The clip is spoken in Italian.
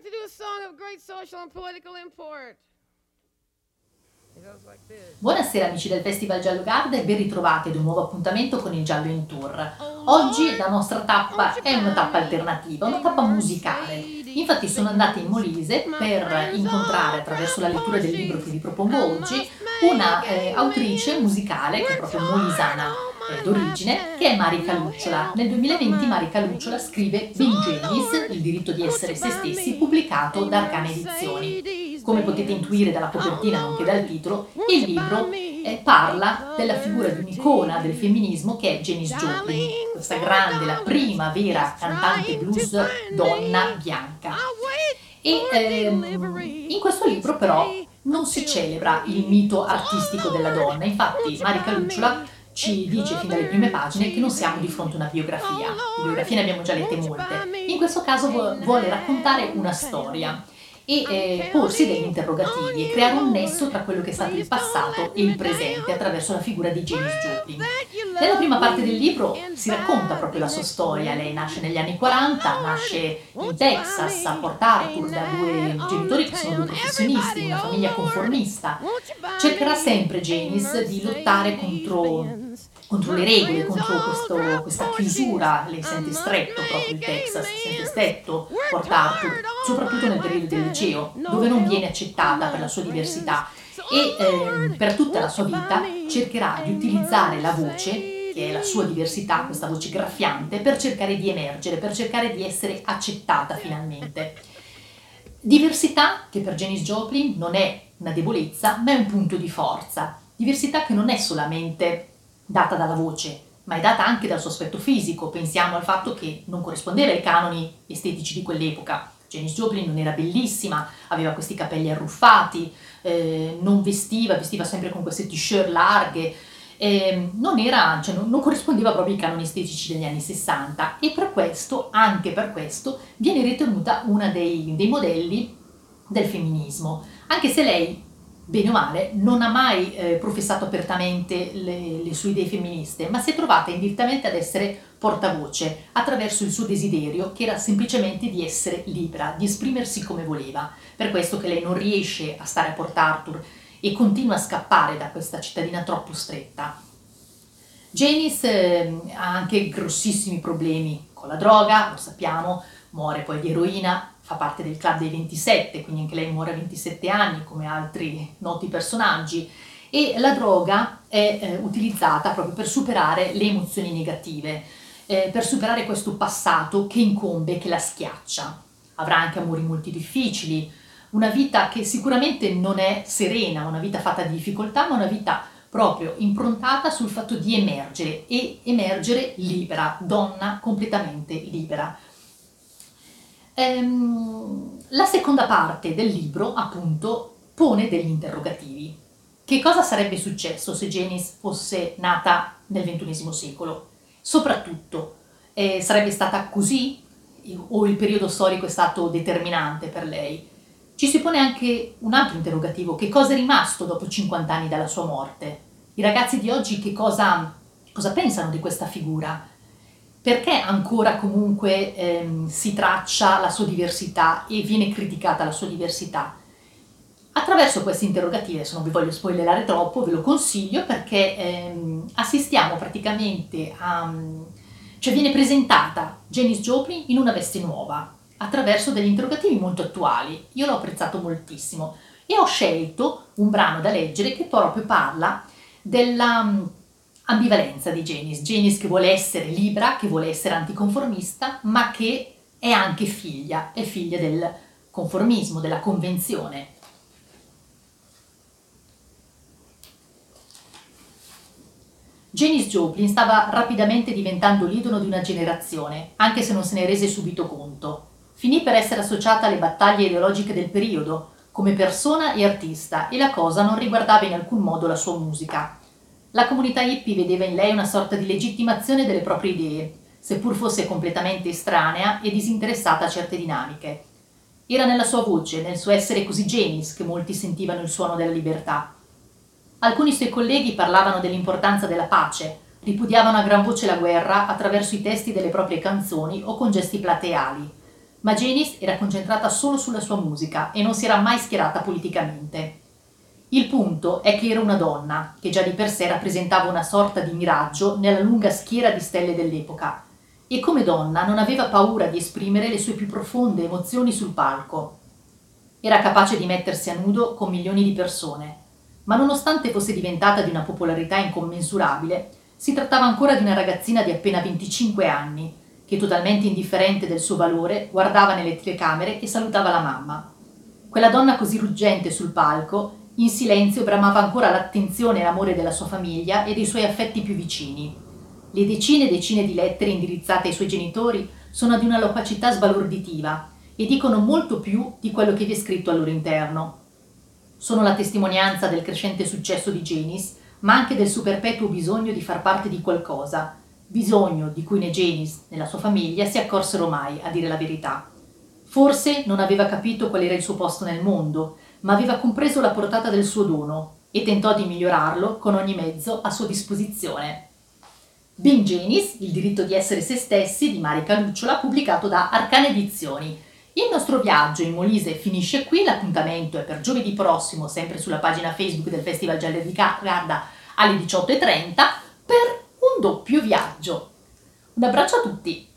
like to do a song of great social and political import. Buonasera amici del Festival Giallo Garda e ben ritrovati ad un nuovo appuntamento con il Giallo in Tour. Oggi la nostra tappa è una tappa alternativa, una tappa musicale. Infatti sono andata in Molise per incontrare attraverso la lettura del libro che vi propongo oggi una eh, autrice musicale che è proprio molisana d'origine che è Marica Lucciola. Nel 2020 Marica Lucciola scrive Ben Genis, Il diritto di essere se stessi, pubblicato da Arcane Edizioni. Come potete intuire dalla copertina nonché dal titolo, il libro eh, parla della figura di un'icona del femminismo che è Janis Joplin, questa grande, la prima vera cantante blues donna bianca. E ehm, in questo libro però non si celebra il mito artistico della donna, infatti Marica Lucciola ci dice fin dalle prime pagine che non siamo di fronte a una biografia, biografie ne abbiamo già lette molte, in questo caso vuole raccontare una storia e eh, porsi degli interrogativi e creare un nesso tra quello che è stato il passato e il presente attraverso la figura di James Joplin. Nella prima parte del libro si racconta proprio la sua storia, lei nasce negli anni 40, nasce in Texas a Port Arthur da due genitori che sono due professionisti, una famiglia conformista. Cercherà sempre Janice di lottare contro contro le regole, contro questo, questa chiusura, lei sente stretto proprio il Texas, sente stretto Port Arthur, soprattutto nel periodo del liceo, dove non viene accettata per la sua diversità e eh, per tutta la sua vita cercherà di utilizzare la voce, che è la sua diversità, questa voce graffiante, per cercare di emergere, per cercare di essere accettata finalmente. Diversità che per Janis Joplin non è una debolezza, ma è un punto di forza. Diversità che non è solamente data dalla voce, ma è data anche dal suo aspetto fisico. Pensiamo al fatto che non corrispondeva ai canoni estetici di quell'epoca. Janis Joplin non era bellissima, aveva questi capelli arruffati, eh, non vestiva, vestiva sempre con queste t-shirt larghe, eh, non, era, cioè non, non, corrispondeva proprio ai canoni estetici degli anni 60 e per questo, anche per questo, viene ritenuta una dei, dei modelli del femminismo, anche se lei bene o male, non ha mai eh, professato apertamente le, le, sue idee femministe, ma si è trovata indirettamente ad essere portavoce attraverso il suo desiderio, che era semplicemente di essere libera, di esprimersi come voleva. Per questo che lei non riesce a stare a Port Arthur e continua a scappare da questa cittadina troppo stretta. Janice eh, ha anche grossissimi problemi con la droga, lo sappiamo, muore poi di eroina, fa parte del club dei 27, quindi anche lei muore a 27 anni come altri noti personaggi e la droga è eh, utilizzata proprio per superare le emozioni negative, eh, per superare questo passato che incombe, che la schiaccia. Avrà anche amori molto difficili, una vita che sicuramente non è serena, una vita fatta di difficoltà, ma una vita proprio improntata sul fatto di emergere e emergere libera, donna completamente libera. Ehm, la seconda parte del libro, appunto, pone degli interrogativi. Che cosa sarebbe successo se Janice fosse nata nel XXI secolo? Soprattutto, eh, sarebbe stata così o il periodo storico è stato determinante per lei? Ci si pone anche un altro interrogativo, che cosa è rimasto dopo 50 anni dalla sua morte? I ragazzi di oggi che cosa, cosa pensano di questa figura? perché ancora comunque ehm, si traccia la sua diversità e viene criticata la sua diversità? Attraverso queste interrogative, adesso non vi voglio spoilerare troppo, ve lo consiglio perché ehm, assistiamo praticamente a... cioè viene presentata Janice Joplin in una veste nuova, attraverso degli interrogativi molto attuali. Io l'ho apprezzato moltissimo e ho scelto un brano da leggere che proprio parla della ambivalenza di Janice. Janice che vuole essere libera, che vuole essere anticonformista, ma che è anche figlia, è figlia del conformismo, della convenzione. Janice Joplin stava rapidamente diventando l'idolo di una generazione, anche se non se ne rese subito conto. Finì per essere associata alle battaglie ideologiche del periodo, come persona e artista, e la cosa non riguardava in alcun modo la sua musica. La comunità hippie vedeva in lei una sorta di legittimazione delle proprie idee, seppur fosse completamente estranea e disinteressata a certe dinamiche. Era nella sua voce, nel suo essere così genis, che molti sentivano il suono della libertà. Alcuni suoi colleghi parlavano dell'importanza della pace, ripudiavano a gran voce la guerra attraverso i testi delle proprie canzoni o con gesti plateali. ma Janice era concentrata solo sulla sua musica e non si era mai schierata politicamente. Il punto è che era una donna, che già di per sé rappresentava una sorta di miraggio nella lunga schiera di stelle dell'epoca, e come donna non aveva paura di esprimere le sue più profonde emozioni sul palco. Era capace di mettersi a nudo con milioni di persone, ma nonostante fosse diventata di una popolarità incommensurabile, si trattava ancora di una ragazzina di appena 25 anni, che totalmente indifferente del suo valore guardava nelle telecamere e salutava la mamma. Quella donna così ruggente sul palco, in silenzio bramava ancora l'attenzione e l'amore della sua famiglia e dei suoi affetti più vicini. Le decine e decine di lettere indirizzate ai suoi genitori sono di una lopacità sbalorditiva e dicono molto più di quello che vi è scritto al loro interno. Sono la testimonianza del crescente successo di Janice, ma anche del suo perpetuo bisogno di far parte di qualcosa, bisogno di cui né Janice né la sua famiglia si accorsero mai, a dire la verità. Forse non aveva capito qual era il suo posto nel mondo, ma aveva compreso la portata del suo dono e tentò di migliorarlo con ogni mezzo a sua disposizione. Being Janice, il diritto di essere se stessi di Marica Lucciola, pubblicato da Arcane Edizioni. Il nostro viaggio in Molise finisce qui, l'appuntamento è per giovedì prossimo, sempre sulla pagina Facebook del Festival Gialle di Garda alle 18.30 per un doppio viaggio. Un abbraccio a tutti!